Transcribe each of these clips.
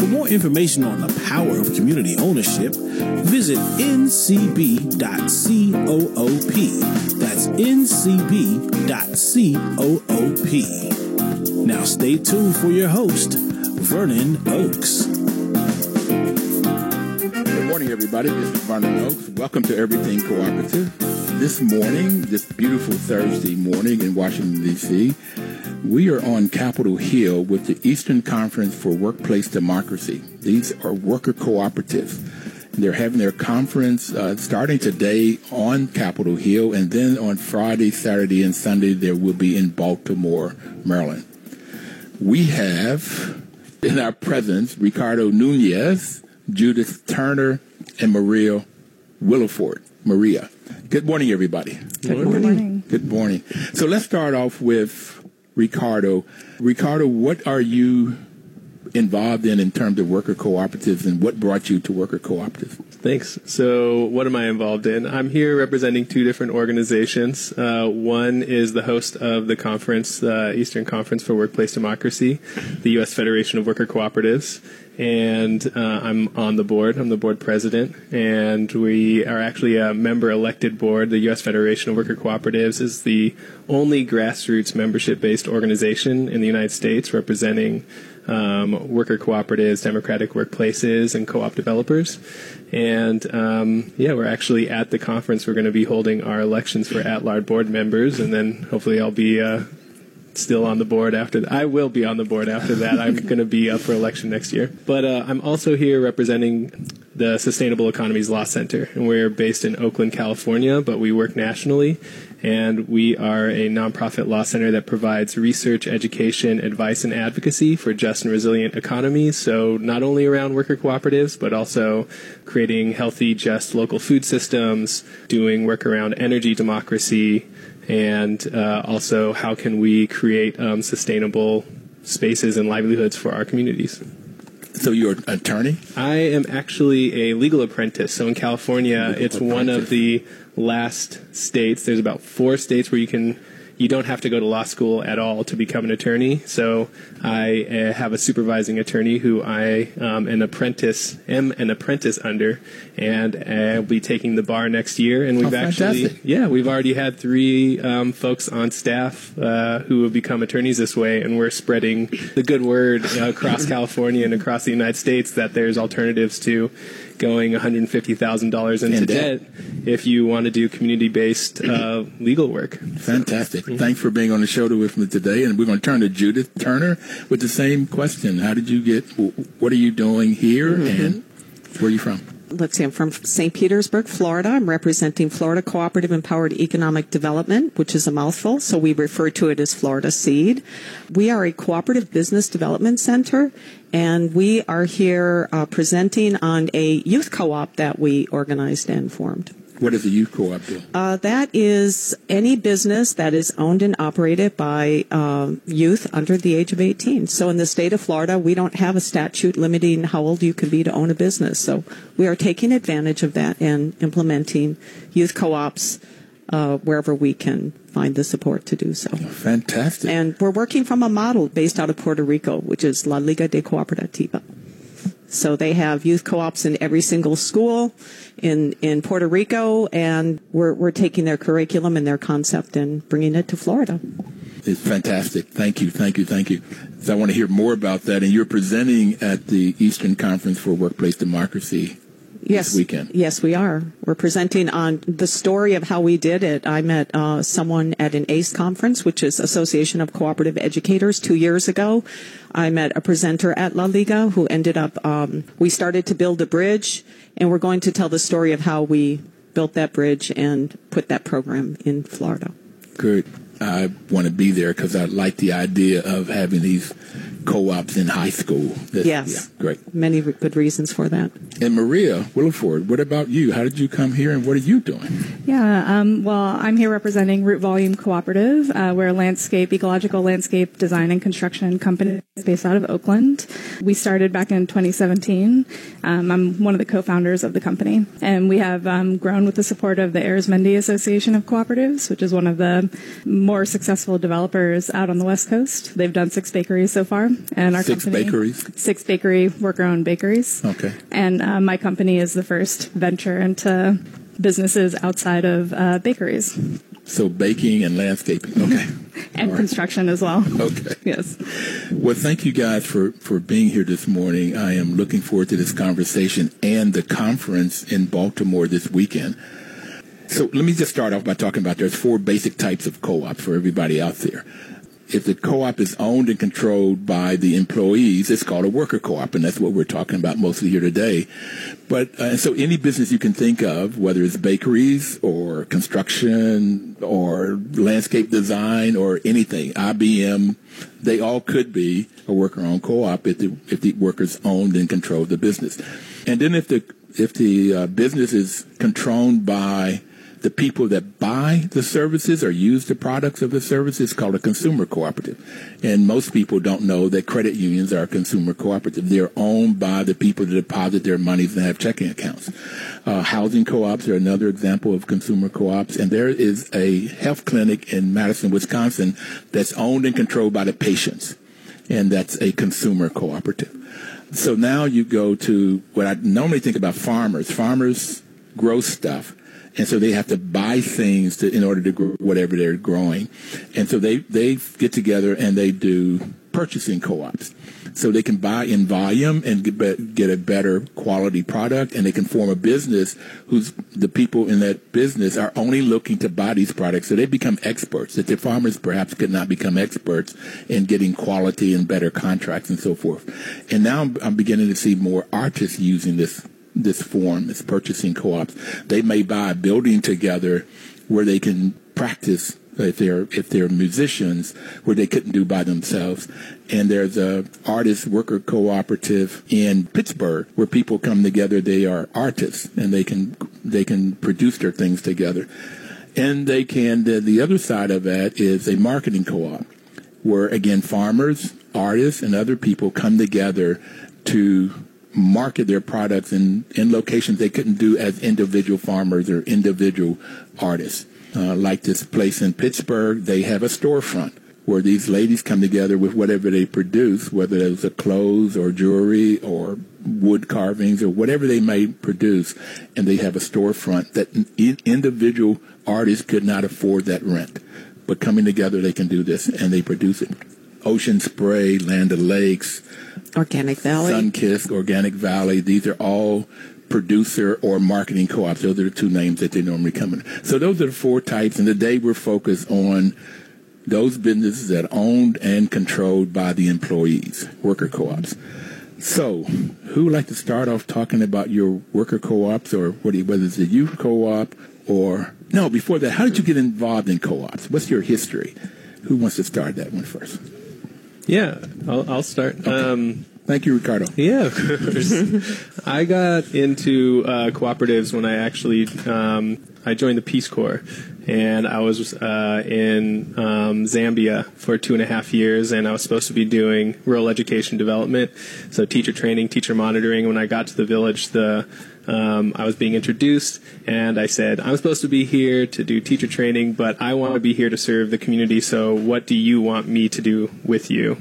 For more information on the power of community ownership, visit ncb.coop. That's ncb.coop. Now stay tuned for your host, Vernon Oakes. Good morning, everybody. This is Vernon Oakes. Welcome to Everything Cooperative. This morning, this beautiful Thursday morning in Washington, D.C., we are on Capitol Hill with the Eastern Conference for Workplace Democracy. These are worker cooperatives. They're having their conference uh, starting today on Capitol Hill, and then on Friday, Saturday, and Sunday, there will be in Baltimore, Maryland. We have in our presence Ricardo Nunez, Judith Turner, and Maria Williford. Maria. Good morning, everybody. Good morning. Good morning. So let's start off with Ricardo. Ricardo, what are you involved in in terms of worker cooperatives and what brought you to worker cooperatives? Thanks. So, what am I involved in? I'm here representing two different organizations. Uh, one is the host of the conference, the Eastern Conference for Workplace Democracy, the U.S. Federation of Worker Cooperatives, and uh, I'm on the board. I'm the board president, and we are actually a member elected board. The U.S. Federation of Worker Cooperatives is the only grassroots membership based organization in the United States representing um, worker cooperatives, democratic workplaces, and co op developers. And um, yeah, we're actually at the conference. We're going to be holding our elections for at large board members, and then hopefully I'll be. Uh, still on the board after that. I will be on the board after that. I'm going to be up for election next year. But uh, I'm also here representing the Sustainable Economies Law Center, and we're based in Oakland, California, but we work nationally. And we are a nonprofit law center that provides research, education, advice, and advocacy for just and resilient economies. So, not only around worker cooperatives, but also creating healthy, just local food systems, doing work around energy democracy, and uh, also how can we create um, sustainable spaces and livelihoods for our communities. So you're an attorney? I am actually a legal apprentice. So in California, Legal it's one of the last states. There's about four states where you can you don't have to go to law school at all to become an attorney. So I uh, have a supervising attorney who I um, an apprentice am an apprentice under, and I'll be taking the bar next year. And we've Oh, actually fantastic. yeah we've already had three um, folks on staff uh, who have become attorneys this way, and we're spreading the good word uh, across California and across the United States that there's alternatives to going $150,000 into debt. debt if you want to do community-based uh, legal work. Fantastic. Thanks for being on the show with me today. And we're going to turn to Judith Turner with the same question. How did you get, what are you doing here and where are you from? Let's see, I'm from St. Petersburg, Florida. I'm representing Florida Cooperative Empowered Economic Development, which is a mouthful, so we refer to it as Florida Seed. We are a cooperative business development center, and we are here uh, presenting on a youth co-op that we organized and formed. What does the youth co-op do? Uh, that is any business that is owned and operated by um, youth under the age of 18. So in the state of Florida, we don't have a statute limiting how old you can be to own a business. So we are taking advantage of that and implementing youth co-ops uh, wherever we can find the support to do so. Fantastic. And we're working from a model based out of Puerto Rico, which is La Liga de Cooperativa. So they have youth co-ops in every single school in, in Puerto Rico, and we're, we're taking their curriculum and their concept and bringing it to Florida. It's fantastic. Thank you, thank you, thank you. So I want to hear more about that. And you're presenting at the Eastern Conference for Workplace Democracy Yes, weekend. Yes, we are. We're presenting on the story of how we did it. I met uh, someone at an ACE conference, which is Association of Cooperative Educators, two years ago. I met a presenter at La Liga who ended up. Um, we started to build a bridge, and we're going to tell the story of how we built that bridge and put that program in Florida. Good. I want to be there because I like the idea of having these co-ops in high school. That's, yes. Yeah, great. Many good reasons for that. And Maria Williford, what about you? How did you come here and what are you doing? Yeah, um, well, I'm here representing Root Volume Cooperative. Uh, we're a landscape, ecological landscape design and construction company based out of Oakland. We started back in 2017. Um, I'm one of the co-founders of the company, and we have um, grown with the support of the Arizmendi Association of Cooperatives, which is one of the more successful developers out on the West Coast. They've done six bakeries so far, and our six company bakeries, six bakery worker-owned bakeries. Okay, and uh, my company is the first venture into businesses outside of uh, bakeries. So baking and landscaping. Okay. and right. construction as well. Okay. yes. Well, thank you guys for, for being here this morning. I am looking forward to this conversation and the conference in Baltimore this weekend. So let me just start off by talking about there's four basic types of co-ops for everybody out there if the co-op is owned and controlled by the employees, it's called a worker co-op, and that's what we're talking about mostly here today. But uh, so any business you can think of, whether it's bakeries or construction or landscape design or anything, IBM, they all could be a worker-owned co-op if the if the workers owned and controlled the business. And then if the if the uh, business is controlled by the people that buy the services or use the products of the services called a consumer cooperative. And most people don't know that credit unions are a consumer cooperative. They're owned by the people that deposit their monies and have checking accounts. Uh, housing co-ops are another example of consumer co-ops. And there is a health clinic in Madison, Wisconsin that's owned and controlled by the patients. And that's a consumer cooperative. So now you go to what I normally think about farmers. Farmers grow stuff and so they have to buy things to, in order to grow whatever they're growing. And so they, they get together and they do purchasing co-ops. So they can buy in volume and get, get a better quality product and they can form a business whose the people in that business are only looking to buy these products. So they become experts that the farmers perhaps could not become experts in getting quality and better contracts and so forth. And now I'm, I'm beginning to see more artists using this this form, this purchasing co-ops. They may buy a building together where they can practice if they're if they're musicians where they couldn't do by themselves. And there's a artist worker cooperative in Pittsburgh where people come together. They are artists and they can they can produce their things together. And they can the, the other side of that is a marketing co-op where again farmers, artists, and other people come together to market their products in, in locations they couldn't do as individual farmers or individual artists. Uh, like this place in Pittsburgh, they have a storefront where these ladies come together with whatever they produce, whether it's a clothes or jewelry or wood carvings or whatever they may produce, and they have a storefront that individual artists could not afford that rent. But coming together, they can do this, and they produce it. Ocean Spray, Land O'Lakes, Organic Valley, Sunkist, Organic Valley. These are all producer or marketing co-ops. Those are the two names that they normally come in. So those are the four types. And today we're focused on those businesses that are owned and controlled by the employees, worker co-ops. So, who would like to start off talking about your worker co-ops or what, whether it's a youth co-op or no? Before that, how did you get involved in co-ops? What's your history? Who wants to start that one first? Yeah, I'll, I'll start. Okay. Um, Thank you, Ricardo. Yeah, of course. I got into uh, cooperatives when I actually um, I joined the Peace Corps, and I was uh, in um, Zambia for two and a half years, and I was supposed to be doing rural education development, so teacher training, teacher monitoring. When I got to the village, the um, I was being introduced, and I said, I'm supposed to be here to do teacher training, but I want to be here to serve the community, so what do you want me to do with you?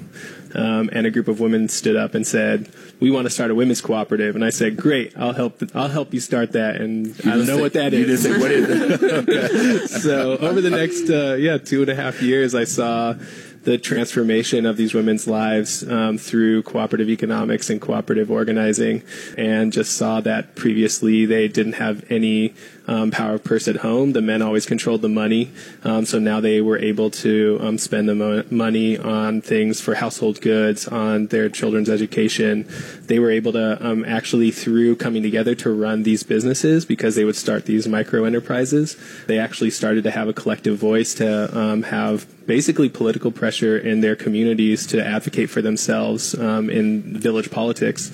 Um, and a group of women stood up and said, "We want to start a women's cooperative." And I said, "Great, I'll help. I'll help you start that." And you I don't know say, what that is. Say, what is so over the next uh, yeah two and a half years, I saw the transformation of these women's lives um, through cooperative economics and cooperative organizing, and just saw that previously they didn't have any um, power of purse at home. The men always controlled the money, um, so now they were able to um, spend the mo- money on things for household goods, on their children's education. They were able to um, actually, through coming together to run these businesses, because they would start these micro enterprises, they actually started to have a collective voice to um, have basically political pressure in their communities to advocate for themselves in village politics.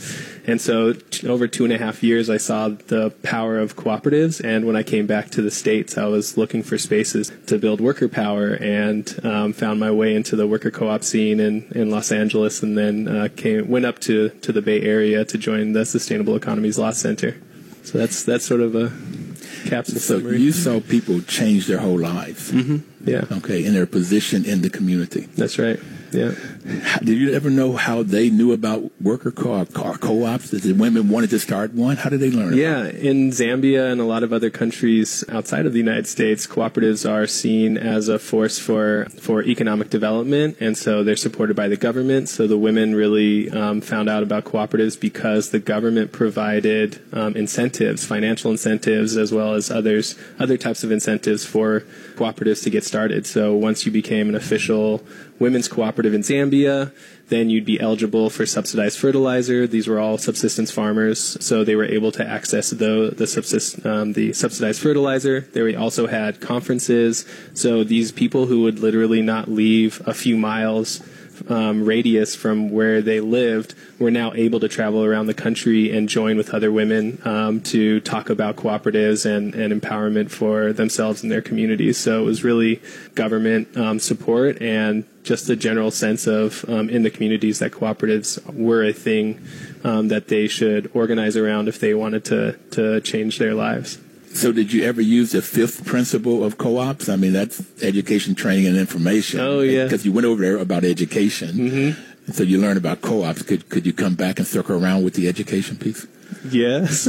And so, t- over two and a half years, I saw the power of cooperatives. And when I came back to the States, I was looking for spaces to build worker power and um, found my way into the worker co op scene in, in Los Angeles and then uh, came, went up to, to the Bay Area to join the Sustainable Economies Law Center. So that's that's sort of a capsule So summary. you saw people change their whole lives. yeah, Okay, in their position in the community. that's right. Yeah. Did you ever know how they knew about worker co- co-ops? Did the women wanted to start one? How did they learn? Yeah, in Zambia and a lot of other countries outside of the United States, cooperatives are seen as a force for for economic development, and so they're supported by the government. So the women really um, found out about cooperatives because the government provided um, incentives, financial incentives, as well as others other types of incentives for cooperatives to get started. So once you became an official women's cooperative in Zambia, then you'd be eligible for subsidized fertilizer. These were all subsistence farmers, so they were able to access the the, subsist, um, the subsidized fertilizer. They also had conferences, so these people who would literally not leave a few miles um, radius from where they lived were now able to travel around the country and join with other women um, to talk about cooperatives and, and empowerment for themselves and their communities. So it was really government um, support and just a general sense of um, in the communities that cooperatives were a thing um, that they should organize around if they wanted to to change their lives. So did you ever use the fifth principle of co-ops? I mean, that's education, training, and information. Oh, yeah. Because you went over there about education. Mm-hmm. So you learned about co-ops. Could could you come back and circle around with the education piece? Yes.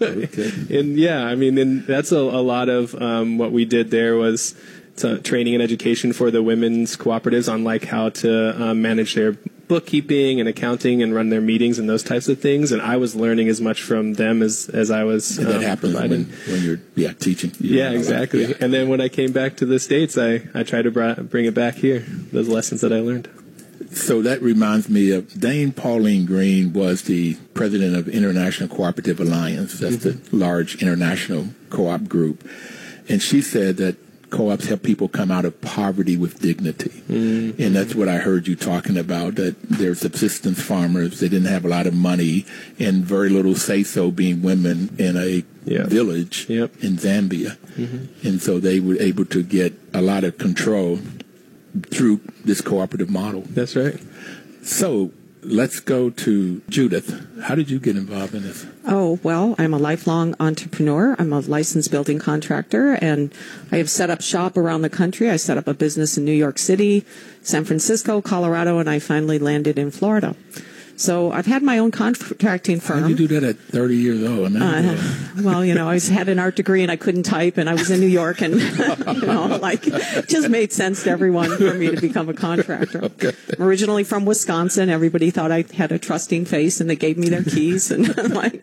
Okay. and yeah, I mean, and that's a, a lot of um, what we did there was to training and education for the women's cooperatives on like how to um, manage their bookkeeping and accounting and run their meetings and those types of things. And I was learning as much from them as as I was. That um, happens when, when you're yeah teaching. You Yeah, learn a lot. exactly. Yeah. And then when I came back to the states, I I tried to br- bring it back here. Those lessons that I learned. So that reminds me of Dame Pauline Green was the president of International Cooperative Alliance. That's the large international co-op group. And she said that co-ops help people come out of poverty with dignity. Mm. And that's what I heard you talking about, that they're subsistence farmers. They didn't have a lot of money and very little say-so being women in a Yeah. village Yep. in Zambia. Mm-hmm. And so they were able to get a lot of control through this cooperative model. That's right. So let's go to Judith. How did you get involved in this? Oh, well, I'm a lifelong entrepreneur. I'm a licensed building contractor and I have set up shop around the country. I set up a business in New York City, San Francisco, Colorado, and I finally landed in Florida. So I've had my own contracting How firm. did you do that at 30 years old? Uh, well, you know, I had an art degree and I couldn't type, and I was in New York, and you know, like, it just made sense to everyone for me to become a contractor. I'm originally from Wisconsin, everybody thought I had a trusting face, and they gave me their keys, and like,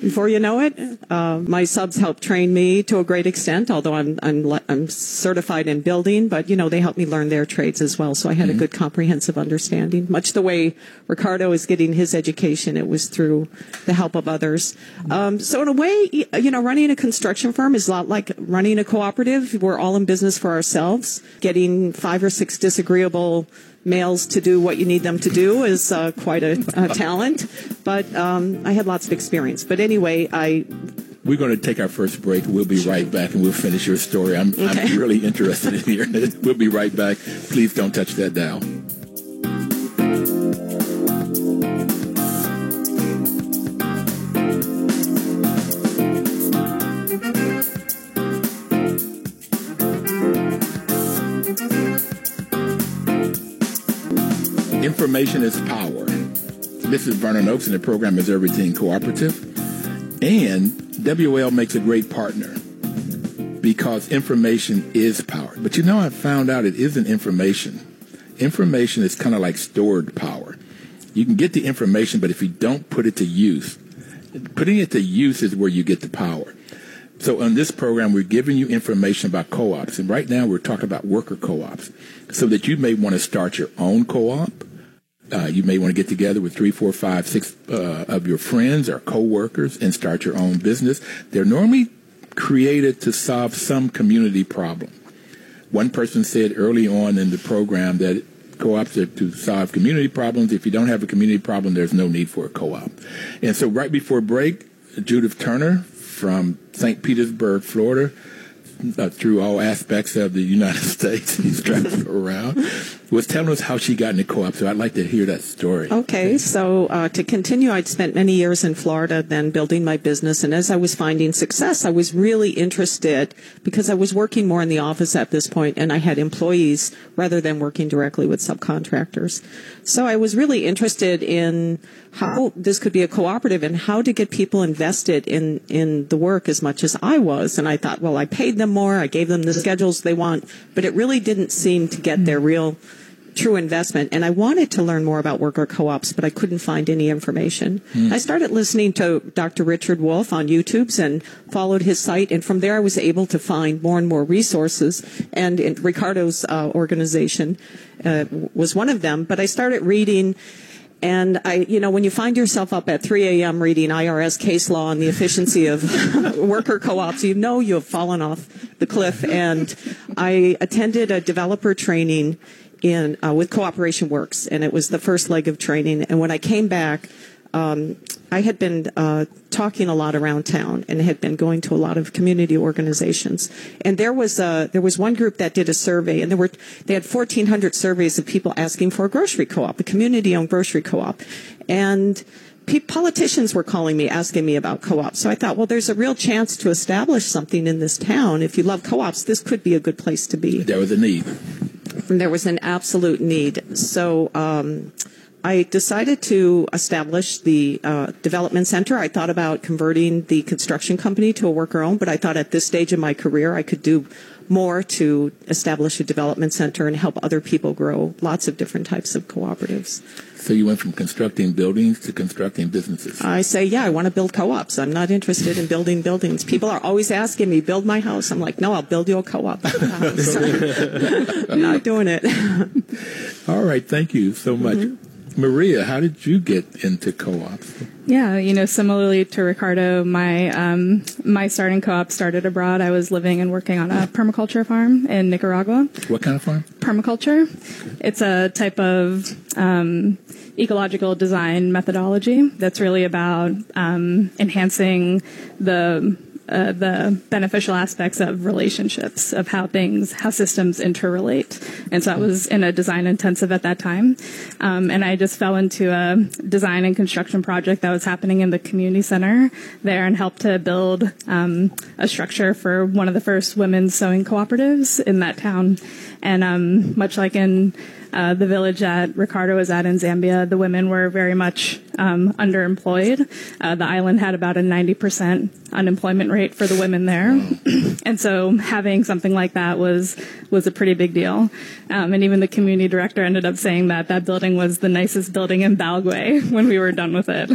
before you know it, uh, my subs helped train me to a great extent. Although I'm I'm I'm certified in building, but you know, they helped me learn their trades as well, so I had a good comprehensive understanding. Much the way Ricardo is getting his education, it was through the help of others. Um, so in a way, you know, running a construction firm is a lot like running a cooperative. We're all in business for ourselves. Getting five or six disagreeable males to do what you need them to do is uh, quite a, a talent. But um, I had lots of experience. But anyway, I we're going to take our first break. We'll be right back and we'll finish your story. I'm, Okay. I'm really interested in hearing it. We'll be right back. Please don't touch that dial. Information is power. This is Vernon Oakes, and the program is Everything Cooperative. And WL makes a great partner because information is power. But you know, I found out it isn't information. Information is kind of like stored power. You can get the information, but if you don't put it to use, putting it to use is where you get the power. So on this program, we're giving you information about co-ops. And right now we're talking about worker co-ops so that you may want to start your own co-op. Uh, you may want to get together with three, four, five, six uh, of your friends or coworkers and start your own business. They're normally created to solve some community problem. one person said early on in the program that co-ops are to solve community problems. If you don't have a community problem, there's no need for a co-op. And so right before break, Judith Turner from St. Petersburg, Florida, uh, through all aspects of the United States. He's traveled around. Was telling us how she got into co-op. So I'd like to hear that story. Okay, so uh, to continue, I'd spent many years in Florida, then building my business, and as I was finding success, I was really interested because I was working more in the office at this point, and I had employees rather than working directly with subcontractors. So I was really interested in how this could be a cooperative and how to get people invested in in the work as much as I was. And I thought, well, I paid them more, I gave them the schedules they want, but it really didn't seem to get their real true investment. And I wanted to learn more about worker co-ops, but I couldn't find any information. Mm. I started listening to Dr. Richard Wolff on YouTube's and followed his site. And from there, I was able to find more and more resources. And Ricardo's uh, organization uh, was one of them. But I started reading and I, you know, when you find yourself up at 3 a.m. reading IRS case law and the efficiency of worker co-ops, you know you have fallen off the cliff. And I attended a developer training in uh, with Cooperation Works, and it was the first leg of training. And when I came back, um, I had been uh, talking a lot around town and had been going to a lot of community organizations. And there was a, there was one group that did a survey, and there were they had 1,400 surveys of people asking for a grocery co-op, a community-owned grocery co-op, and politicians were calling me asking me about co-ops. So I thought, well, there's a real chance to establish something in this town. If you love co-ops, this could be a good place to be. There was a need. There was an absolute need. So. Um, I decided to establish the uh, development center. I thought about converting the construction company to a worker owned, but I thought at this stage in my career I could do more to establish a development center and help other people grow lots of different types of cooperatives. So you went from constructing buildings to constructing businesses. I say, yeah, I want to build co-ops. I'm not interested in building buildings. People are always asking me, build my house. I'm like, no, I'll build you a co-op. not doing it. All right. Thank you so much. Mm-hmm. Maria, how did you get into co-op? Yeah, you know, similarly to Ricardo, my um, my starting co-op started abroad. I was living and working on a permaculture farm in Nicaragua. What kind of farm? Permaculture. Okay. It's a type of um, ecological design methodology that's really about um, enhancing the uh, the beneficial aspects of relationships, of how things, how systems interrelate. And so I was in a design intensive at that time. Um, and I just fell into a design and construction project that was happening in the community center there and helped to build um, a structure for one of the first women's sewing cooperatives in that town. And um, much like in uh, the village that Ricardo was at in Zambia, the women were very much um, underemployed. Uh, the island had about a 90% unemployment rate for the women there, and so having something like that was was a pretty big deal. Um, and even the community director ended up saying that that building was the nicest building in Balgüe when we were done with it.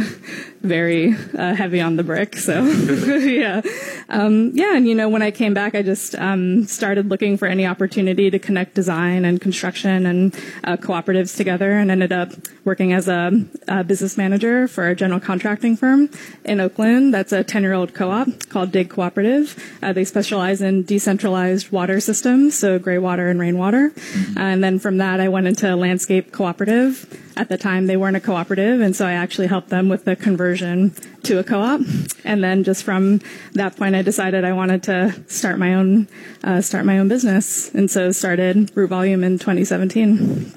Very uh, heavy on the brick, so yeah, um, yeah. And you know, when I came back, I just um, started looking for any opportunity to connect design and construction and uh, cooperatives together, and ended up working as a, a business manager for a general contracting firm in Oakland. That's a 10 year old co op called Dig Cooperative. Uh, they specialize in decentralized water systems, so gray water and rainwater. Mm-hmm. and then from that, I went into Landscape Cooperative. At the time, they weren't a cooperative, and so I actually helped them with the conversion to a co-op. And then just from that point, I decided I wanted to start my own uh, start my own business, and so started Root Volume in 2017.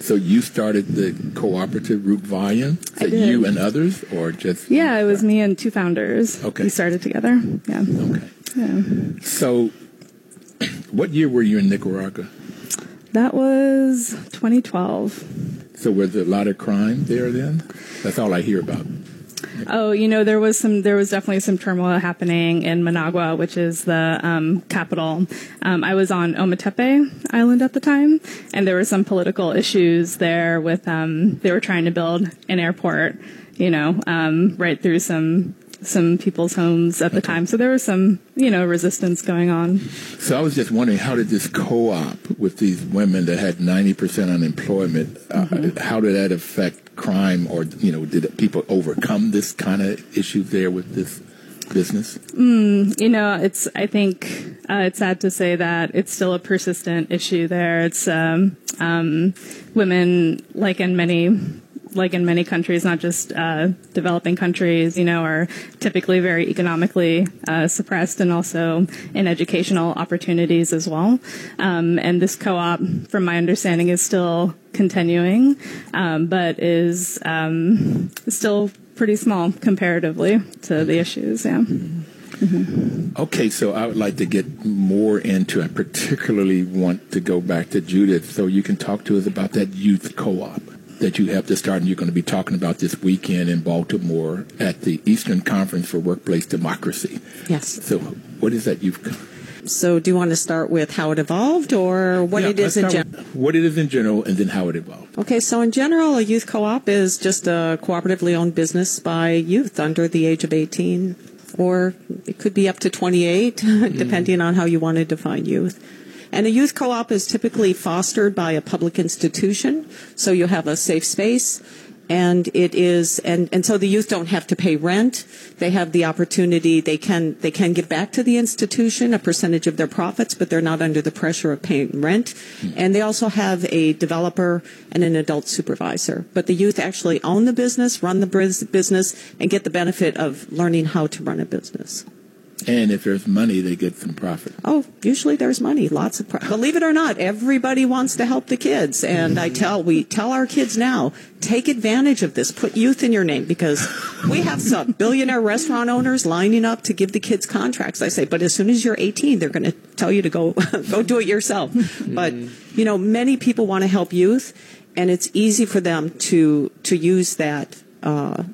So you started the cooperative Root Volume? I did. You and others, or just? Yeah, it was me and two founders. Okay. We started together. Yeah. Okay. Yeah. So, what year were you in Nicaragua? That was 2012. So, was there a lot of crime there then? That's all I hear about. Oh, you know, there was some, there was definitely some turmoil happening in Managua, which is the um, capital. Um, I was on Ometepe Island at the time, and there were some political issues there with, um, they were trying to build an airport, you know, um, right through some some people's homes at the okay. time. So there was some, you know, resistance going on. So I was just wondering, how did this co-op with these women that had 90% unemployment, uh, mm-hmm. how did that affect crime or, you know, did people overcome this kind of issue there with this business? Mm, you know, it's, I think uh, it's sad to say that it's still a persistent issue there. It's um, um, women, like in many like in many countries, not just uh, developing countries, you know, are typically very economically uh, suppressed and also in educational opportunities as well. Um, and this co-op, from my understanding, is still continuing, um, but is um, still pretty small comparatively to the issues. Yeah. Mm-hmm. Okay, so I would like to get more into. I particularly want to go back to Judith, so you can talk to us about that youth co-op that you have to start, and you're going to be talking about this weekend in Baltimore at the Eastern Conference for Workplace Democracy. Yes. So, what is that you've? So, do you want to start with how it evolved, or what yeah, it is in general? What it is in general, and then how it evolved. Okay, so in general, a youth co-op is just a cooperatively owned business by youth under the age of 18, or it could be up to 28, mm. depending on how you want to define youth. And a youth co-op is typically fostered by a public institution, so you have a safe space and it is and, and so the youth don't have to pay rent. They have the opportunity they can they can give back to the institution a percentage of their profits but they're not under the pressure of paying rent. And they also have a developer and an adult supervisor. But the youth actually own the business run the business and get the benefit of learning how to run a business and if there's money, they get some profit. Oh, usually there's money, lots of profit. Believe it or not, everybody wants to help the kids. And I tell, we tell our kids now, take advantage of this. Put youth in your name because we have some billionaire restaurant owners lining up to give the kids contracts. I say, but as soon as you're 18, they're going to tell you to go, go do it yourself. But, you know, many people want to help youth and it's easy for them to, to use that, uh,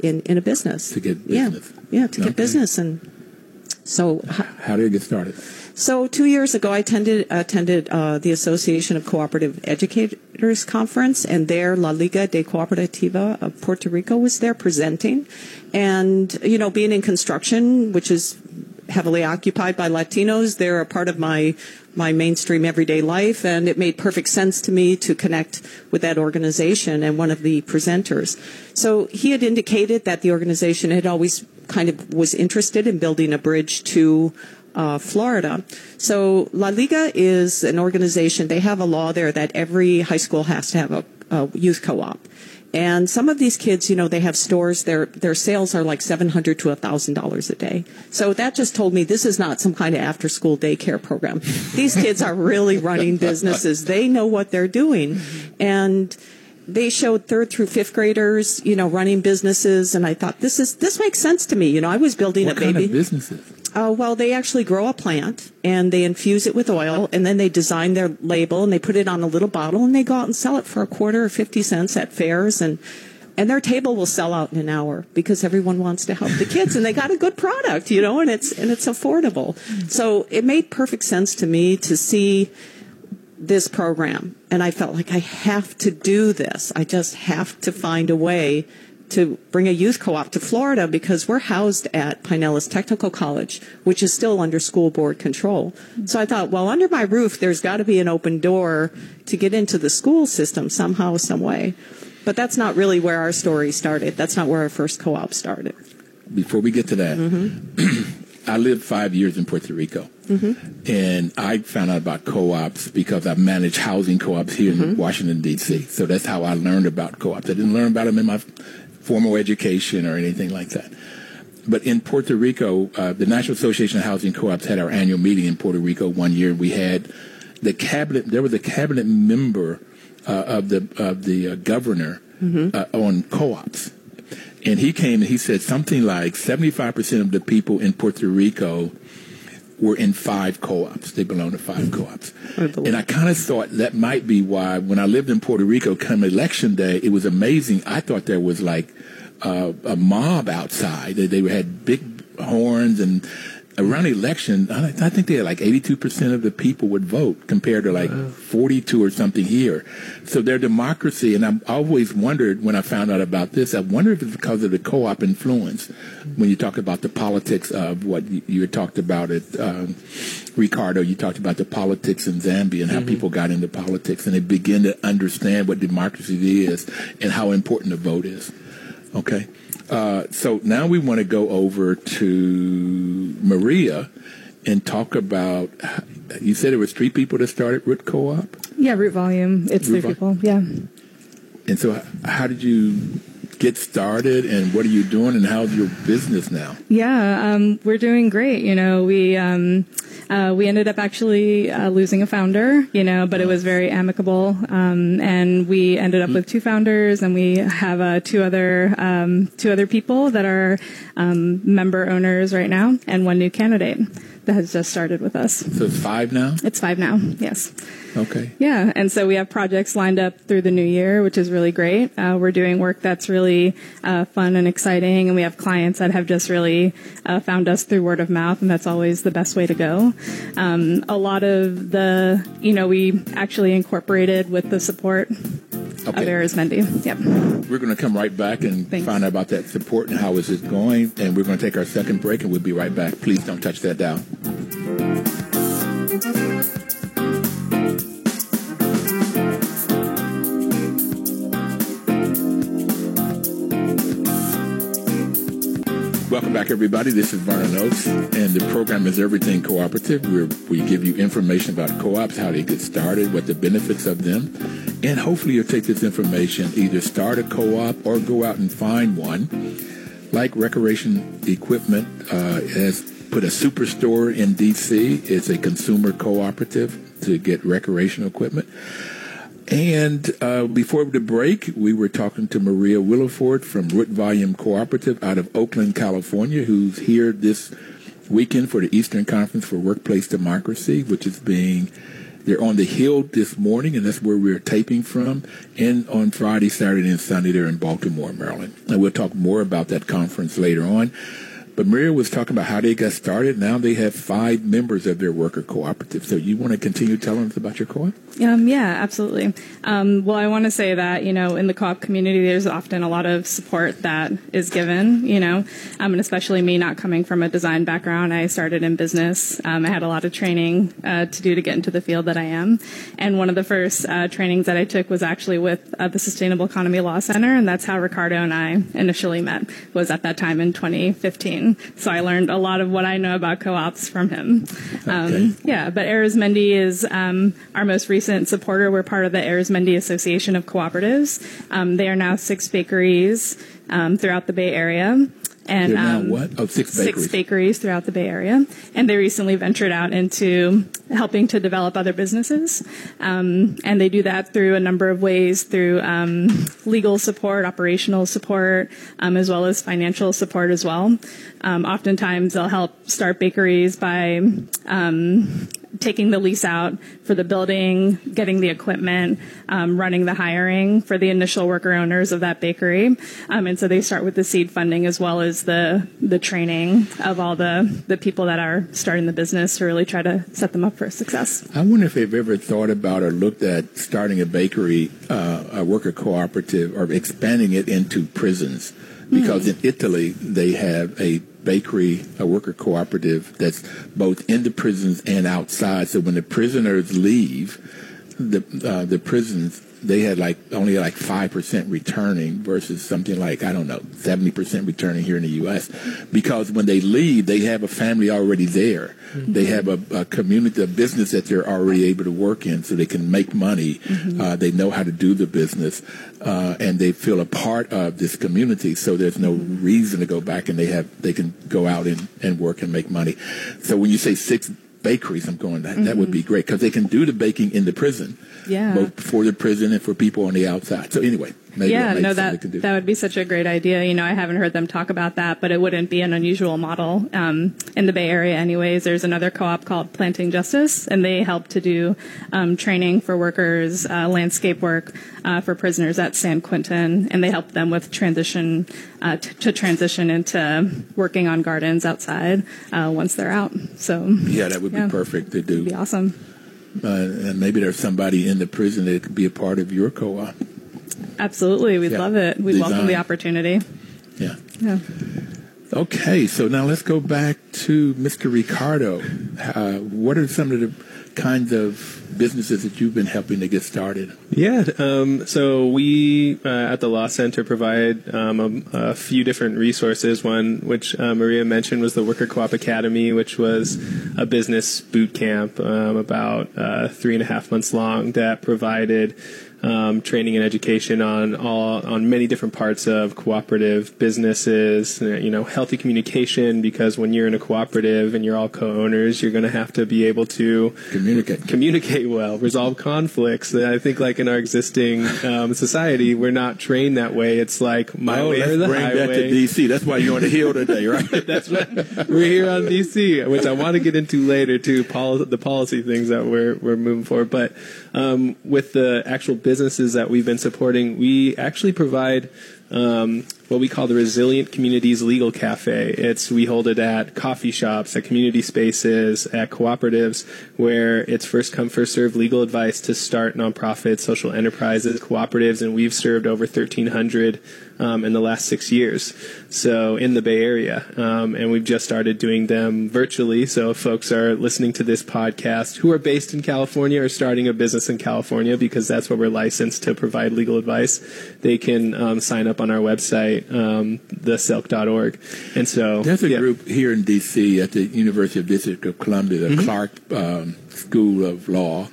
in, in a business. To get business. Yeah. Yeah. To okay. get business and, so, how did you get started? So, two years ago, I attended attended uh, the Association of Cooperative Educators conference, and there, La Liga de Cooperativa of Puerto Rico was there presenting. And you know, being in construction, which is heavily occupied by Latinos, they're a part of my my mainstream everyday life, and it made perfect sense to me to connect with that organization and one of the presenters. So he had indicated that the organization had always kind of was interested in building a bridge to uh, Florida. So La Liga is an organization. They have a law there that every high school has to have a, a youth co-op. And some of these kids, you know, they have stores. Their their sales are like seven hundred to thousand dollars a day. So that just told me this is not some kind of after school daycare program. These kids are really running businesses. They know what they're doing, and they showed third through fifth graders, you know, running businesses, and I thought this is this makes sense to me. You know, I was building what a baby. Kind of businesses? Uh, well, they actually grow a plant and they infuse it with oil, and then they design their label and they put it on a little bottle and they go out and sell it for a quarter or fifty cents at fairs and. And their table will sell out in an hour because everyone wants to help the kids, and they got a good product, you know, and it's and it's affordable. So it made perfect sense to me to see this program. And I felt like I have to do this. I just have to find a way to bring a youth co-op to Florida because we're housed at Pinellas Technical College, which is still under school board control. So I thought, well, under my roof, there's got to be an open door to get into the school system somehow, some way. But that's not really where our story started. That's not where our first co-op started. Before we get to that, mm-hmm. I lived five years in Puerto Rico. Mm-hmm. And I found out about co-ops because I managed housing co-ops here mm-hmm. in Washington, D.C. So that's how I learned about co-ops. I didn't learn about them in my formal education or anything like that. But in Puerto Rico, uh, the National Association of Housing Co-ops had our annual meeting in Puerto Rico one year. We had the cabinet, there was a cabinet member uh, of the, of the uh, governor mm-hmm. Uh, on co-ops and he came and he said something like 75% of the people in Puerto Rico were in five co-ops. They belong to five co-ops. And I kind of thought that might be why when I lived in Puerto Rico come election day, it was amazing. I thought there was like uh, a mob outside. They, they had big horns and around election, I, I think they had like 82% of the people would vote compared to like wow. 42 or something here. So their democracy, and I've always wondered when I found out about this, I wonder if it's because of the co-op influence when you talk about the politics of what you, you had talked about it, um, Ricardo, you talked about the politics in Zambia and how mm-hmm. people got into politics and they begin to understand what democracy is and how important the vote is. Okay. Uh, so now we want to go over to Maria. and talk about. You said it was three people that started Root Co-op, Yeah, root volume. It's Root three Vol- people. Yeah. and so how did you get started, and what are you doing, and how's your business now? Yeah, um, we're doing great. You know, we um, uh, we ended up actually uh, losing a founder. You know, but it was very amicable, um, and we ended up with two founders, and we have uh, two other um, two other people that are um, member owners right now, and one new candidate that has just started with us. So it's five now. It's five now. Yes. Okay. Yeah, and so we have projects lined up through the new year, which is really great. Uh, we're doing work that's really uh, fun and exciting, and we have clients that have just really uh, found us through word of mouth, and that's always the best way to go. Um, a lot of the, you know, we actually incorporated with the support of Okay. Arizmendi. Yep. We're going to come right back and Thanks. find out about that support and how is it going. And we're going to take our second break, and we'll be right back. Please don't touch that dial. Welcome back, everybody. This is Vernon Oakes, and the program is Everything Cooperative, where we give you information about co-ops, how they get started, what the benefits of them, and hopefully you'll take this information, either start a co-op or go out and find one. Like Recreation Equipment uh, has put a superstore in D.C. It's a consumer cooperative to get recreational equipment. And uh, before the break, we were talking to Maria Williford from Root Volume Cooperative out of Oakland, California, who's here this weekend for the Eastern Conference for Workplace Democracy, which is being they're on the Hill this morning, and that's where we're taping from. And on Friday, Saturday, and Sunday, they're in Baltimore, Maryland. And we'll talk more about that conference later on. But Maria was talking about how they got started. Now they have five members of their worker cooperative. So you want to continue telling us about your co-op? Um, yeah, absolutely. Um, well, I want to say that, you know, in the co-op community, there's often a lot of support that is given, you know, um, and especially me not coming from a design background. I started in business. Um, I had a lot of training uh, to do to get into the field that I am. And one of the first uh, trainings that I took was actually with uh, the Sustainable Economy Law Center. And that's how Ricardo and I initially met, was at that time in 2015. So I learned a lot of what I know about co-ops from him. Um, Okay. yeah, but Arizmendi is um, our most recent supporter. We're part of the Arizmendi Association of Cooperatives. Um, they are now six bakeries um, throughout the Bay Area. And um, what? Oh, six Six bakeries. bakeries throughout the Bay Area. And they recently ventured out into helping to develop other businesses. Um, and they do that through a number of ways through um, legal support, operational support, um, as well as financial support as well. Um, oftentimes they'll help start bakeries by um, taking the lease out for the building, getting the equipment, um, running the hiring for the initial worker owners of that bakery. Um, and so they start with the seed funding as well as the the training of all the the people that are starting the business to really try to set them up for success. I wonder if they've ever thought about or looked at starting a bakery, uh, a worker cooperative, or expanding it into prisons. Because in Italy, they have a bakery, a worker cooperative that's both in the prisons and outside. So when the prisoners leave, the uh, the prisons they had like only like five percent returning versus something like I don't know seventy percent returning here in the U.S. Because when they leave, they have a family already there. They have a, a community, a business that they're already able to work in, so they can make money. Uh, they know how to do the business, uh, and they feel a part of this community. So there's no reason to go back, and they have they can go out and, and work and make money. So when you say six bakeries, I'm going that that would be mm-hmm. great because they can do the baking in the prison Yeah. both for the prison and for people on the outside. So anyway, maybe yeah, no, that do. that would be such a great idea. You know, I haven't heard them talk about that, but it wouldn't be an unusual model um, in the Bay Area, anyways. There's another co-op called Planting Justice, and they help to do um, training for workers, uh, landscape work uh, for prisoners at San Quentin, and they help them with transition uh, t- to transition into working on gardens outside uh, once they're out. So yeah, that would be perfect to it'd be awesome. Uh, and maybe there's somebody in the prison that could be a part of your co-op. Absolutely, we'd Yeah. love it. We'd welcome the opportunity. Yeah. Yeah. Okay, so now let's go back to Mr. Ricardo. Uh, what are some of the kinds of businesses that you've been helping to get started? Yeah, um, so we uh, at the Law Center provide um, a, a, few different resources. One, which uh, Maria mentioned, was the Worker Co-op Academy, which was a business boot camp um, about uh, three and a half months long that provided um, training and education on all on many different parts of cooperative businesses. You know, healthy communication because when you're in a cooperative and you're all co-owners, you're going to have to be able to communicate communicate well, resolve conflicts. I think like in our existing um, society, we're not trained that way. It's like my oh, way or the bring highway. That to DC. That's why you're on the hill today, right? That's right. We're here on DC, which I want to get into later too. Poli- the policy things that we're we're moving for, but um, with the actual businesses that we've been supporting, we actually provide um, what we call the Resilient Communities Legal Cafe. It's we hold it at coffee shops, at community spaces, at cooperatives, where it's first come first serve legal advice to start nonprofits, social enterprises, cooperatives, and we've served over 1,300 um, in the last six years. So in the Bay Area, um, and we've just started doing them virtually. So if folks are listening to this podcast who are based in California or starting a business in California, because that's where we're licensed to provide legal advice, they can um, sign up on our website, um, theselc.org. And so there's a yeah. group here in D.C. at the University of District of Columbia, the Mm-hmm. Clarke um, School of Law.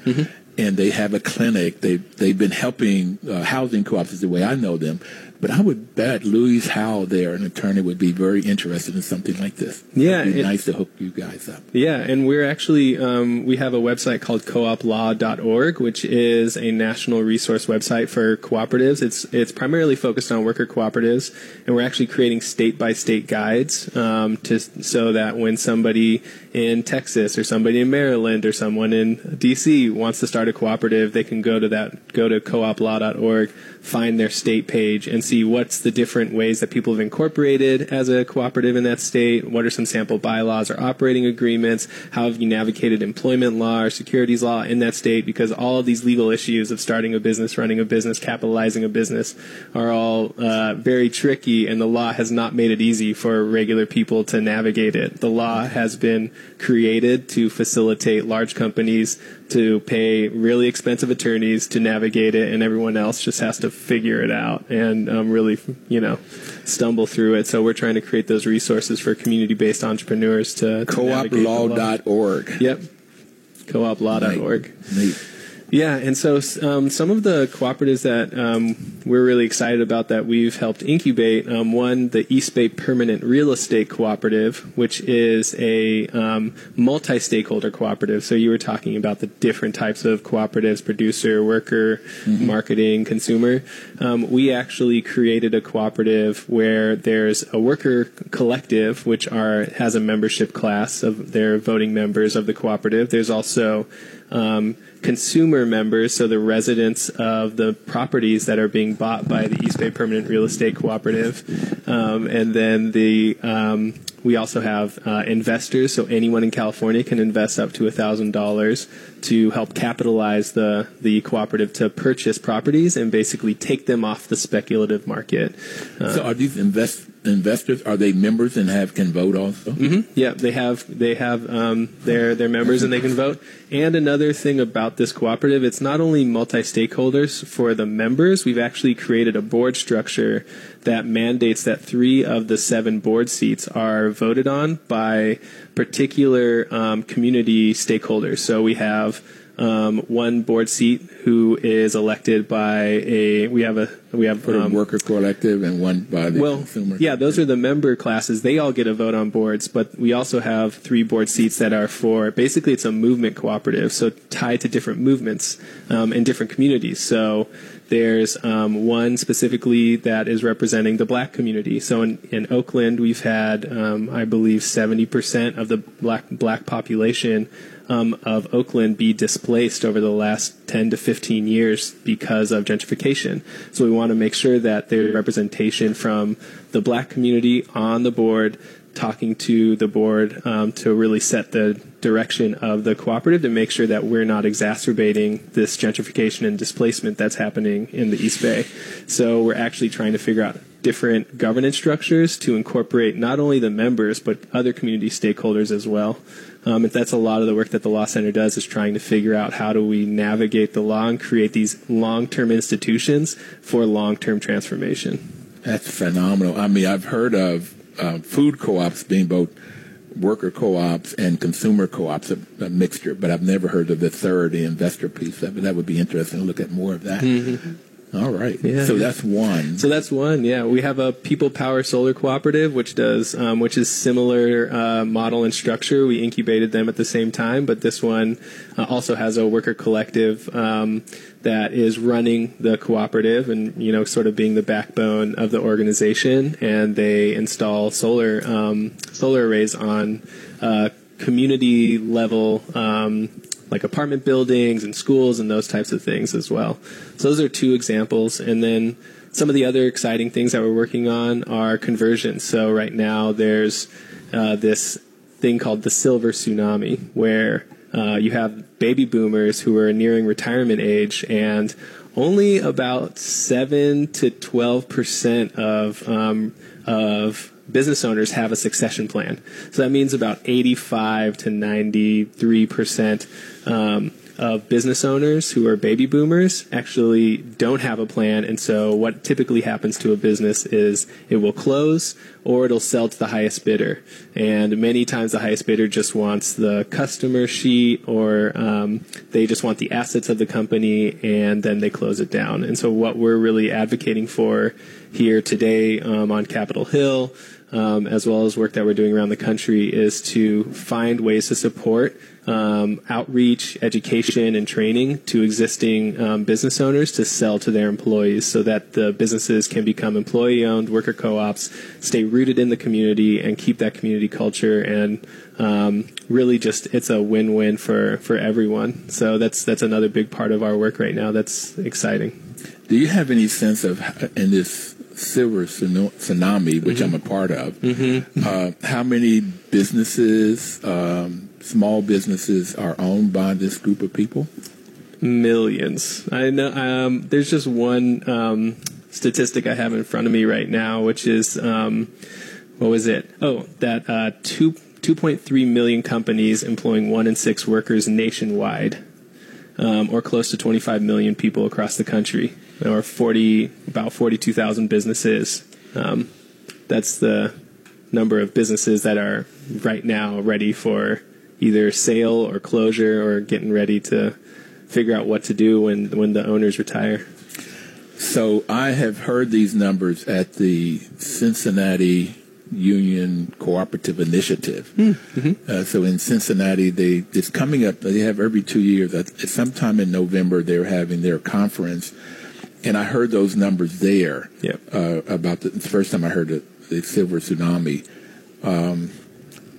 And they have a clinic. They they've been helping uh, housing co-ops, is the way I know them. But I would bet Louise Howell, there, an attorney, would be very interested in something like this. Yeah, It'd be it- nice to hook you guys up. Yeah, and we're actually um, we have a website called cooplaw.org, which is a national resource website for cooperatives. It's it's primarily focused on worker cooperatives, and we're actually creating state by state guides um, to so that when somebody in Texas or somebody in Maryland or someone in DC wants to start a cooperative, they can go to that go to cooplaw.org, find their state page, and see what's the different ways that people have incorporated as a cooperative in that state. What are some sample bylaws or operating agreements? How have you navigated employment law or securities law in that state? Because all of these legal issues of starting a business, running a business, capitalizing a business are all uh, very tricky, and the law has not made it easy for regular people to navigate it. The law has been created to facilitate large companies to pay really expensive attorneys to navigate it, and everyone else just has to figure it out and um, really, you know, stumble through it. So we're trying to create those resources for community-based entrepreneurs to, to navigate the law. Cooplaw.org. Yep, cooplaw.org. Neat. Yeah, and so um, some of the cooperatives that um, we're really excited about that we've helped incubate. Um, one, the East Bay Permanent Real Estate Cooperative, which is a um, multi-stakeholder cooperative. So you were talking about the different types of cooperatives: producer, worker, marketing, consumer. Um, we actually created a cooperative where there's a worker collective, which are has a membership class of their voting members of the cooperative. There's also um, consumer members, so the residents of the properties that are being bought by the East Bay Permanent Real Estate Cooperative, um, and then the um, we also have uh, investors, so anyone in California can invest up to thousand dollars to help capitalize the the cooperative to purchase properties and basically take them off the speculative market. Uh, So are these invest, investors, are they members and have can vote also? yeah, they have they have um, their their members and they can vote. And another thing about this cooperative, it's not only multi stakeholders for the members. We've actually created a board structure that mandates that three of the seven board seats are voted on by particular um, community stakeholders. So we have um, one board seat who is elected by a we have a we have um, worker collective and one by the well, consumer. yeah, those are the member classes. They all get a vote on boards, but we also have three board seats that are for basically it's a movement cooperative, so tied to different movements um, in different communities. So there's um, one specifically that is representing the black community. So in, in Oakland, we've had, um, I believe, 70% of the black black population um, of Oakland be displaced over the last 10 to 15 years because of gentrification. So we want to make sure that there's representation from the black community on the board, talking to the board um, to really set the direction of the cooperative to make sure that we're not exacerbating this gentrification and displacement that's happening in the East Bay. So we're actually trying to figure out different governance structures to incorporate not only the members but other community stakeholders as well. Um, and that's a lot of the work that the Law Center does is trying to figure out how do we navigate the law and create these long-term institutions for long-term transformation. That's phenomenal. I mean, I've heard of uh, food co-ops being both worker co-ops and consumer co-ops, a, a, mixture, but I've never heard of the third, the investor piece. That, that would be interesting to look at more of that. Mm-hmm. All right. Yeah. So that's one. So that's one. Yeah, we have a People Power Solar Cooperative, which does, um, which is similar uh, model and structure. We incubated them at the same time, but this one uh, also has a worker collective um, that is running the cooperative and you know sort of being the backbone of the organization. And they install solar um, solar arrays on uh, community level um, like apartment buildings and schools and those types of things as well. So those are two examples. And then some of the other exciting things that we're working on are conversions. So right now there's uh, this thing called the silver tsunami where uh, you have baby boomers who are nearing retirement age and only about 7 to 12 percent of um, of business owners have a succession plan. So that means about 85 to 93 percent um, of business owners who are baby boomers actually don't have a plan. And so what typically happens to a business is it will close or it'll sell to the highest bidder. And many times the highest bidder just wants the customer sheet or um, they just want the assets of the company and then they close it down. And so what we're really advocating for here today um, on Capitol Hill, um, as well as work that we're doing around the country, is to find ways to support um, outreach, education, and training to existing um, business owners to sell to their employees so that the businesses can become employee owned worker co ops, stay rooted in the community, and keep that community culture. And um, really, just it's a win win for, for everyone. So that's, that's another big part of our work right now that's exciting. Do you have any sense of, in this silver tsunami, which mm-hmm. I'm a part of, mm-hmm. uh, how many businesses, um, small businesses are owned by this group of people? Millions. I know. Um, there's just one um, statistic I have in front of me right now, which is um, what was it? Oh, that uh, two. 2.3 million companies employing one in six workers nationwide, um, or close to 25 million people across the country, or 40 about 42,000 businesses. Um, that's the number of businesses that are right now ready for either sale or closure or getting ready to figure out what to do when when the owners retire. So I have heard these numbers at the Cincinnati Union Cooperative Initiative. Hmm. Mm-hmm. Uh, so in Cincinnati, they it's coming up. They have every two years. Sometime in November, they're having their conference, and I heard those numbers there. Yep. Uh, about the, the, first time I heard the, the silver tsunami. Um,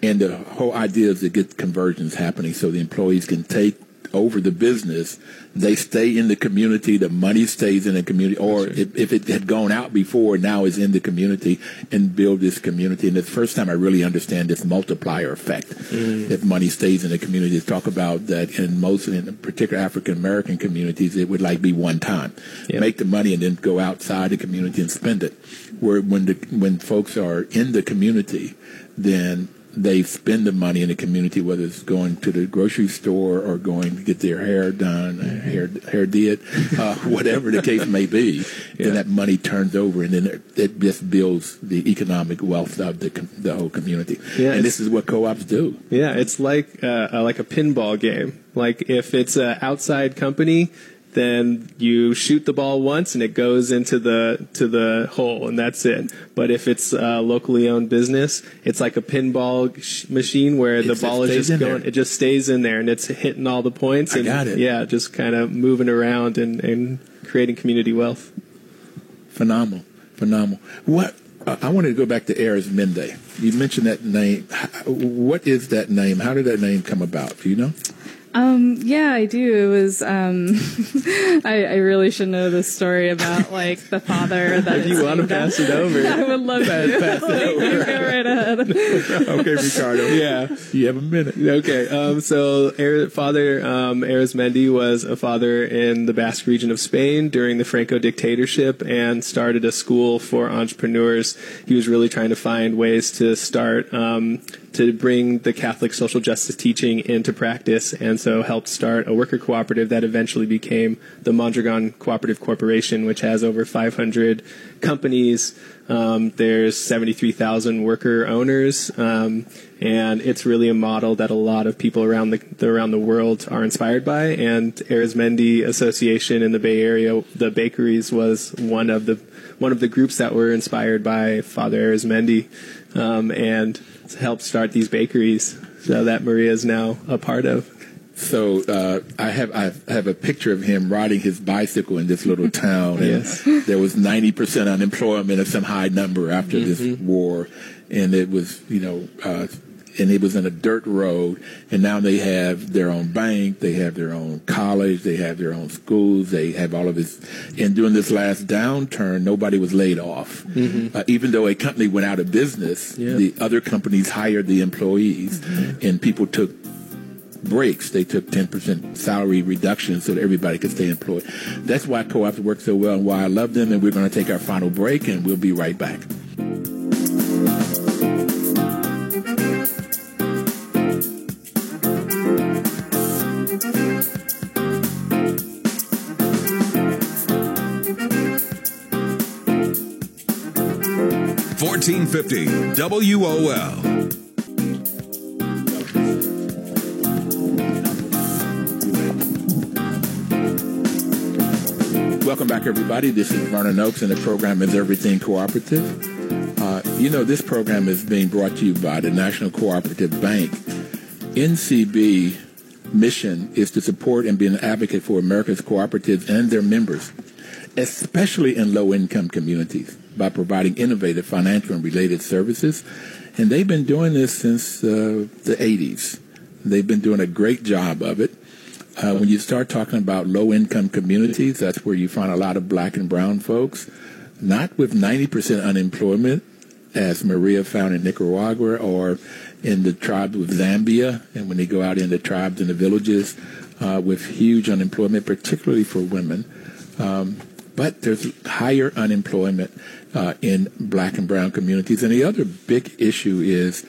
and the whole idea is to get conversions happening so the employees can take over the business, they stay in the community, the money stays in the community, or if, if, it had gone out before, now is in the community and build this community. And it's the first time I really understand this multiplier effect. Mm. If money stays in the community, talk about that in most, in particular African American communities, it would like be one time. Yep. Make the money and then go outside the community and spend it. Where when the, when folks are in the community, then they spend the money in the community, whether it's going to the grocery store or going to get their hair done, mm-hmm. hair hair did, uh, whatever the case may be. Yeah. Then that money turns over, and then it, it, just builds the economic wealth of the the whole community. Yeah, and this is what co-ops do. Yeah, it's like uh, like a pinball game. Like if it's an outside company, then you shoot the ball once and it goes into the to the hole and that's it. But if it's a locally owned business, it's like a pinball sh- machine where it's, the ball is just going. There. It just stays in there and it's hitting all the points. And, I got it. Yeah, just kind of moving around and, and creating community wealth. Phenomenal, phenomenal. What uh, I wanted to go back to Arizmendi. You mentioned that name. What is that name? How did that name come about? Do you know? Um, yeah, I do. It was, um, I, I really should know the story about like the father that If you want to pass it over. I would love to. pass it Like, you go right ahead. okay, Ricardo. Yeah. You have a minute. Okay, um, so Ar- Father um, Arizmendi was a father in the Basque region of Spain during the Franco dictatorship and started a school for entrepreneurs. He was really trying to find ways to start um, to bring the Catholic social justice teaching into practice, and so helped start a worker cooperative that eventually became the Mondragon Cooperative Corporation, which has over 500 companies. Um, there's 73,000 worker owners, um, and it's really a model that a lot of people around the around the world are inspired by. And Arizmendi Association in the Bay Area, the bakeries was one of the one of the groups that were inspired by Father Arizmendi, um, and helped start these bakeries. So that Maria is now a part of. So uh, I have I have a picture of him riding his bicycle in this little town, and Yes. there was ninety percent unemployment of some high number after this war, and it was you know. Uh, and it was in a dirt road, and now they have their own bank, they have their own college, they have their own schools, they have all of this. And during this last downturn, nobody was laid off, uh, even though a company went out of business. Yeah. The other companies hired the employees, and people took breaks. They took 10% salary reduction so that everybody could stay employed. That's why co-ops work so well and why I love them. And we're going to take our final break and we'll be right back. Fourteen fifty WOL. Welcome back, everybody. This is Vernon Oakes, and the program is Everything Cooperative. Uh, you know, this program is being brought to you by the National Cooperative Bank. NCB mission is to support and be an advocate for America's cooperatives and their members, especially in low-income communities, by providing innovative financial and related services. And they've been doing this since uh, the 80s. They've been doing a great job of it. Uh, when you start talking about low income communities, that's where you find a lot of black and brown folks, not with 90% unemployment, as Maria found in Nicaragua or in the tribes of Zambia, and when they go out in the tribes and the villages uh, with huge unemployment, particularly for women. Um, but there's higher unemployment uh, in black and brown communities. And the other big issue is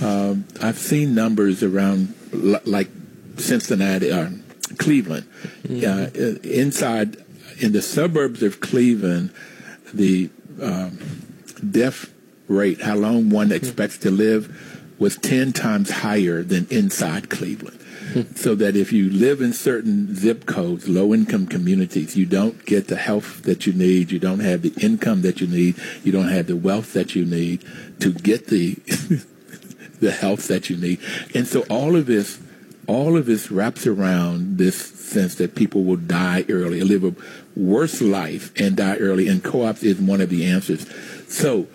um, I've seen numbers around like Cincinnati, uh, Cleveland. Uh, inside, in the suburbs of Cleveland, the um, death rate, how long one expects to live, was 10 times higher than inside Cleveland. So that if you live in certain zip codes, low income communities, you don't get the health that you need, you don't have the income that you need, you don't have the wealth that you need to get the the health that you need. And so all of this all of this wraps around this sense that people will die early, live a worse life and die early, and co-ops is one of the answers. So,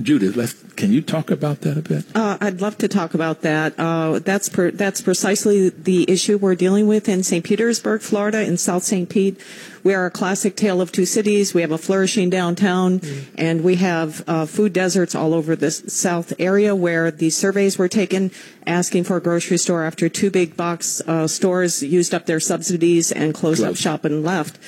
Judith, let's can you talk about that a bit? Uh, I'd love to talk about that. Uh, that's per, that's precisely the issue we're dealing with in St. Petersburg, Florida, in South St. Pete. We are a classic tale of two cities. We have a flourishing downtown, and we have uh, food deserts all over the South area where the surveys were taken asking for a grocery store after two big box uh, stores used up their subsidies and closed up shop and left.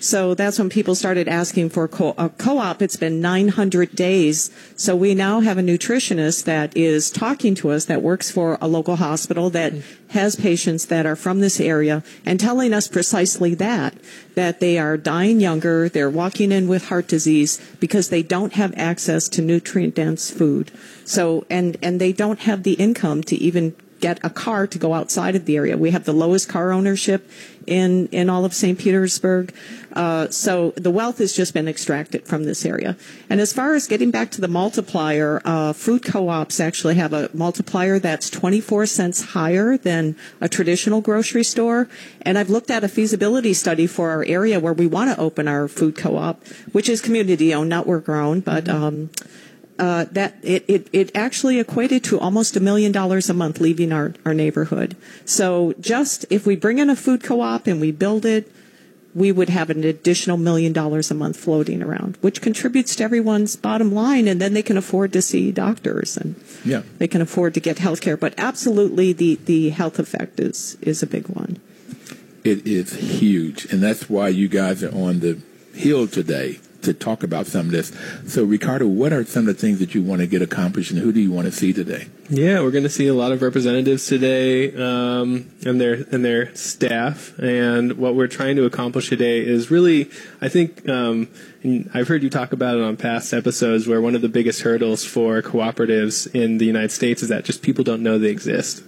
So that's when people started asking for co- a co-op. It's been 900 days. So we now have a nutritionist that is talking to us that works for a local hospital that has patients that are from this area and telling us precisely that, that they are dying younger. They're walking in with heart disease because they don't have access to nutrient dense food. So, and, and they don't have the income to even get a car to go outside of the area. We have the lowest car ownership in in all of St. Petersburg. Uh, so the wealth has just been extracted from this area. And as far as getting back to the multiplier, uh, food co-ops actually have a multiplier that's 24 cents higher than a traditional grocery store. And I've looked at a feasibility study for our area where we want to open our food co-op, which is community owned, not worker owned, but um, uh, that it, it, it actually equated to almost a million dollars a month leaving our, our neighborhood. So just if we bring in a food co-op and we build it, we would have an additional million dollars a month floating around, which contributes to everyone's bottom line, and then they can afford to see doctors and Yeah. they can afford to get health care. But absolutely, the, the health effect is, is a big one. It is huge, and that's why you guys are on the hill today to talk about some of this. So, Ricardo, what are some of the things that you want to get accomplished, and who do you want to see today? Yeah, we're going to see a lot of representatives today um, and their and their staff. And what we're trying to accomplish today is really, I think, um, I've heard you talk about it on past episodes, where one of the biggest hurdles for cooperatives in the United States is that just people don't know they exist.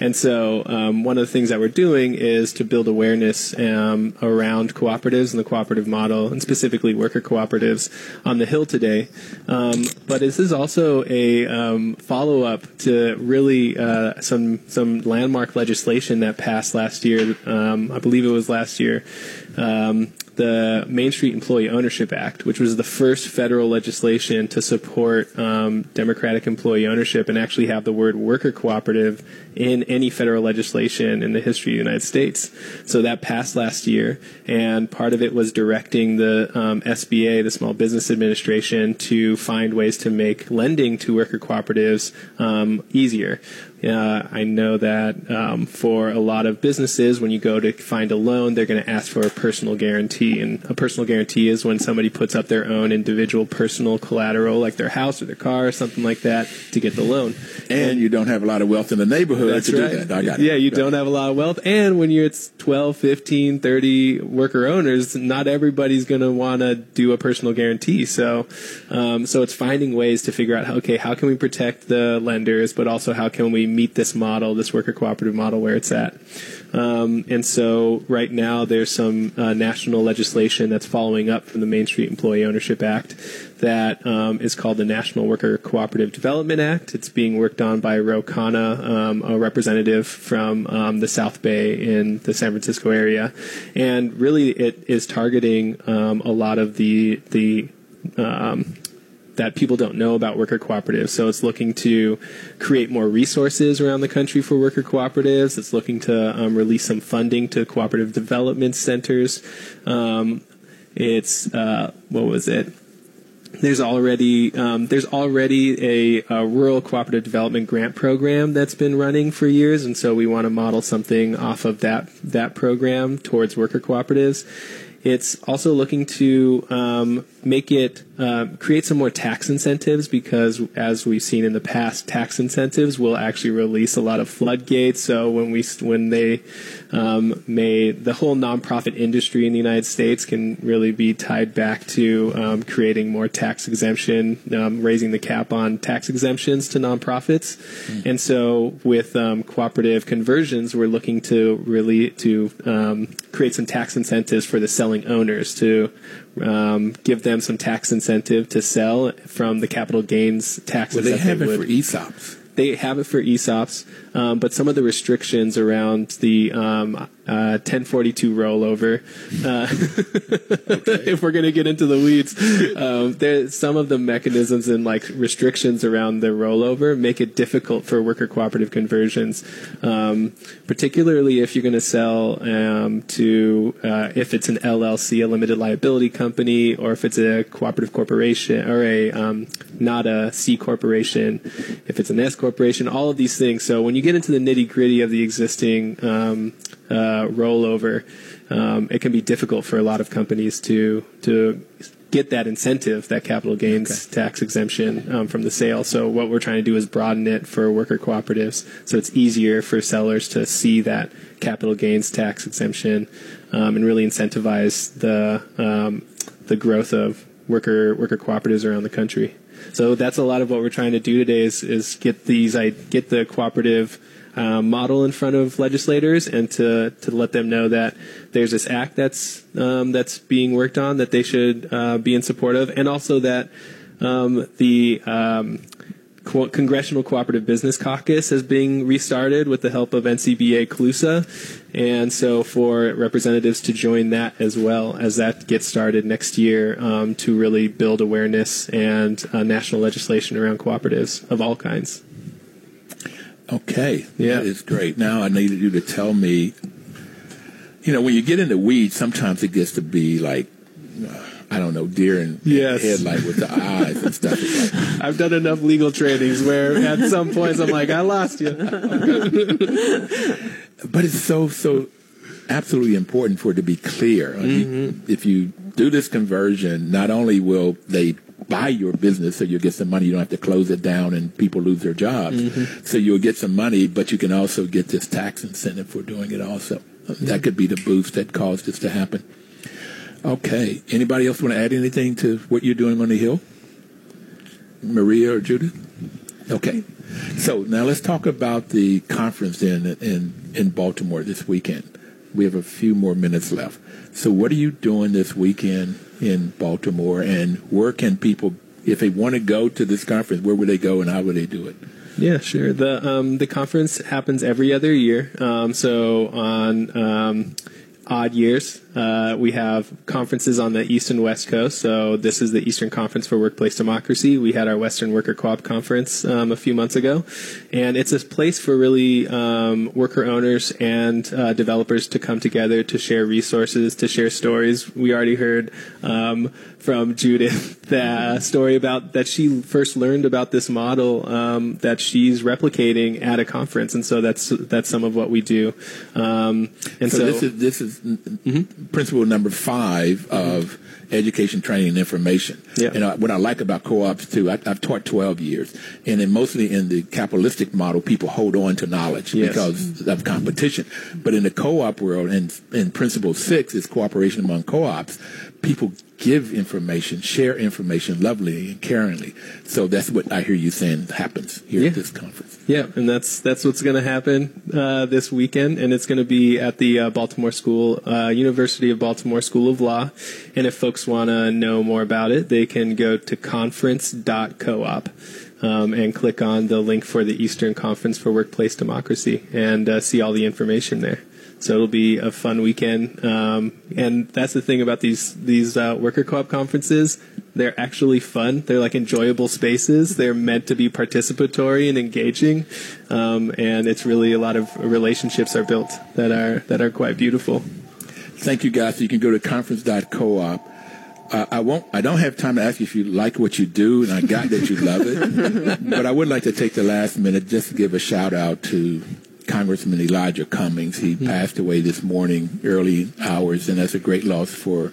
And so, um, one of the things that we're doing is to build awareness um, around cooperatives and the cooperative model, and specifically worker cooperatives on the Hill today. Um, but this is also a um, follow up to really uh, some some landmark legislation that passed last year. Um, I believe it was last year. The Main Street Employee Ownership Act, which was the first federal legislation to support um, democratic employee ownership and actually have the word worker cooperative in any federal legislation in the history of the United States. So that passed last year, and part of it was directing the um, SBA, the Small Business Administration, to find ways to make lending to worker cooperatives um, easier. Uh, I know that um, for a lot of businesses, when you go to find a loan, they're going to ask for a personal guarantee. And a personal guarantee is when somebody puts up their own individual personal collateral, like their house or their car or something like that, to get the loan. And you don't have a lot of wealth in the neighborhood That's to right. do that. I got it. Yeah, you don't have a lot of wealth. And when you're it's 12, 15, 30 worker owners, not everybody's going to want to do a personal guarantee. So, um, so it's finding ways to figure out, how, okay, how can we protect the lenders, but also how can we meet this model, this worker cooperative model where it's at. Um, and so right now there's some uh, national legislation that's following up from the Main Street Employee Ownership Act that um, is called the National Worker Cooperative Development Act. It's being worked on by Ro Khanna, um, a representative from um, the South Bay in the San Francisco area, and really it is targeting um, a lot of the the um, that people don't know about worker cooperatives. So it's looking to create more resources around the country for worker cooperatives. It's looking to um, release some funding to cooperative development centers. Um, it's uh, what was it? There's already um, there's already a, a rural cooperative development grant program that's been running for years, and so we want to model something off of that that program towards worker cooperatives. It's also looking to um, make it uh, create some more tax incentives because, as we've seen in the past, tax incentives will actually release a lot of floodgates. So when we when they um, may the whole nonprofit industry in the United States can really be tied back to um, creating more tax exemption, um, raising the cap on tax exemptions to nonprofits, and so with um, cooperative conversions, we're looking to really to um, create some tax incentives for the selling owners to um, give them some tax incentive to sell from the capital gains taxes. Well, they have it would for ESOPs. they have it for ESOPs, um, but some of the restrictions around the um, uh, 1042 rollover, uh, if we're going to get into the weeds, um, there some of the mechanisms and like restrictions around the rollover make it difficult for worker cooperative conversions, um, particularly if you're going to sell um, to uh, if it's an LLC, a limited liability company, or if it's a cooperative corporation or a um, not a C corporation, if it's an S corporation, all of these things. So when you get into the nitty gritty of the existing um, uh, rollover, um, it can be difficult for a lot of companies to to get that incentive, that capital gains tax exemption um, from the sale. So what we're trying to do is broaden it for worker cooperatives, so it's easier for sellers to see that capital gains tax exemption um, and really incentivize the um, the growth of worker worker cooperatives around the country. So that's a lot of what we're trying to do today is, is get these I get the cooperative uh, model in front of legislators and to to let them know that there's this act that's um, that's being worked on that they should uh, be in support of, and also that um, the um, Co- Congressional Cooperative Business Caucus is being restarted with the help of NCBA CLUSA. And so for representatives to join that as well as that gets started next year um, to really build awareness and uh, national legislation around cooperatives of all kinds. Okay. Yeah. It's great. Now I needed you to tell me, you know, when you get into weeds, sometimes it gets to be like, uh, I don't know, deer in Yes. headlight with the eyes and stuff. Like, I've done enough legal trainings where at some points I'm like, I lost you. but it's so, so absolutely important for it to be clear. You- If you do this conversion, not only will they buy your business so you'll get some money, you don't have to close it down and people lose their jobs. Mm-hmm. So you'll get some money, but you can also get this tax incentive for doing it also. That could be the boost that caused this to happen. Okay. Anybody else want to add anything to what you're doing on the Hill? Maria or Judith? Okay. So now let's talk about the conference in in in Baltimore this weekend. We have a few more minutes left. So what are you doing this weekend in Baltimore, and where can people, if they want to go to this conference, where would they go, and how would they do it? Yeah, sure. The um, the conference happens every other year. Um, so on um, odd years, uh, we have conferences on the east and west coast. So this is the Eastern Conference for Workplace Democracy. We had our Western Worker Co-op conference um, a few months ago, and it's a place for really um, worker owners and uh, developers to come together to share resources, to share stories. We already heard um, from Judith the story about that she first learned about this model um, that she's replicating at a conference, and so that's that's some of what we do. Um, and So, so, this is this is principle number five of education, training, and information. Yeah. And uh, what I like about co-ops too, I, I've taught 12 years, and then mostly in the capitalistic model, people hold on to knowledge Yes. because of competition. But in the co-op world, and in principle six is cooperation among co-ops, people give information, share information lovingly and caringly. So that's what I hear you saying happens here Yeah. at this conference. Yeah, and that's that's what's going to happen uh, this weekend, and it's going to be at the uh, Baltimore School, uh, University of Baltimore School of Law. And if folks want to know more about it, they can go to conference.coop um, and click on the link for the Eastern Conference for Workplace Democracy and uh, see all the information there. So it'll be a fun weekend, um, and that's the thing about these these uh, worker co-op conferences. They're actually fun. They're like enjoyable spaces. They're meant to be participatory and engaging, um, and it's really a lot of relationships are built that are that are quite beautiful. Thank you, guys. You can go to conference.coop. Uh, I won't. I don't have time to ask you if you like what you do, and I got that you love it. but I would like to take the last minute just to give a shout out to Congressman Elijah Cummings. He passed away this morning, early hours, and that's a great loss for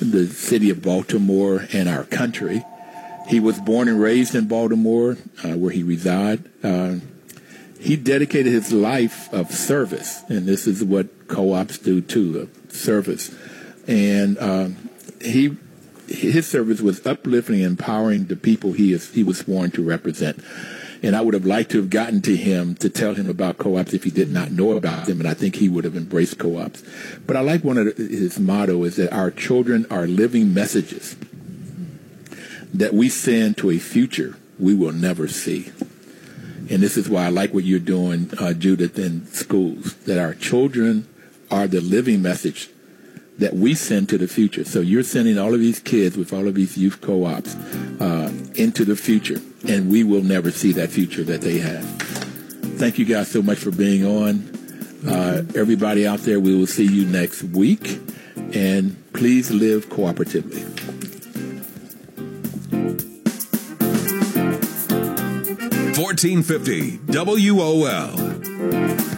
the city of Baltimore and our country. He was born and raised in Baltimore, uh, where he reside. Uh, he dedicated his life of service, and this is what co-ops do too, of service. And um, he his service was uplifting and empowering the people he is he was sworn to represent. And I would have liked to have gotten to him to tell him about co-ops if he did not know about them, and I think he would have embraced co-ops. But I like one of his motto is that our children are living messages that we send to a future we will never see. And this is why I like what you're doing, uh, Judith, in schools, that our children are the living message that we send to the future. So you're sending all of these kids with all of these youth co-ops uh, into the future, and we will never see that future that they have. Thank you guys so much for being on. Uh, everybody out there, we will see you next week, and please live cooperatively. Fourteen fifty WOL.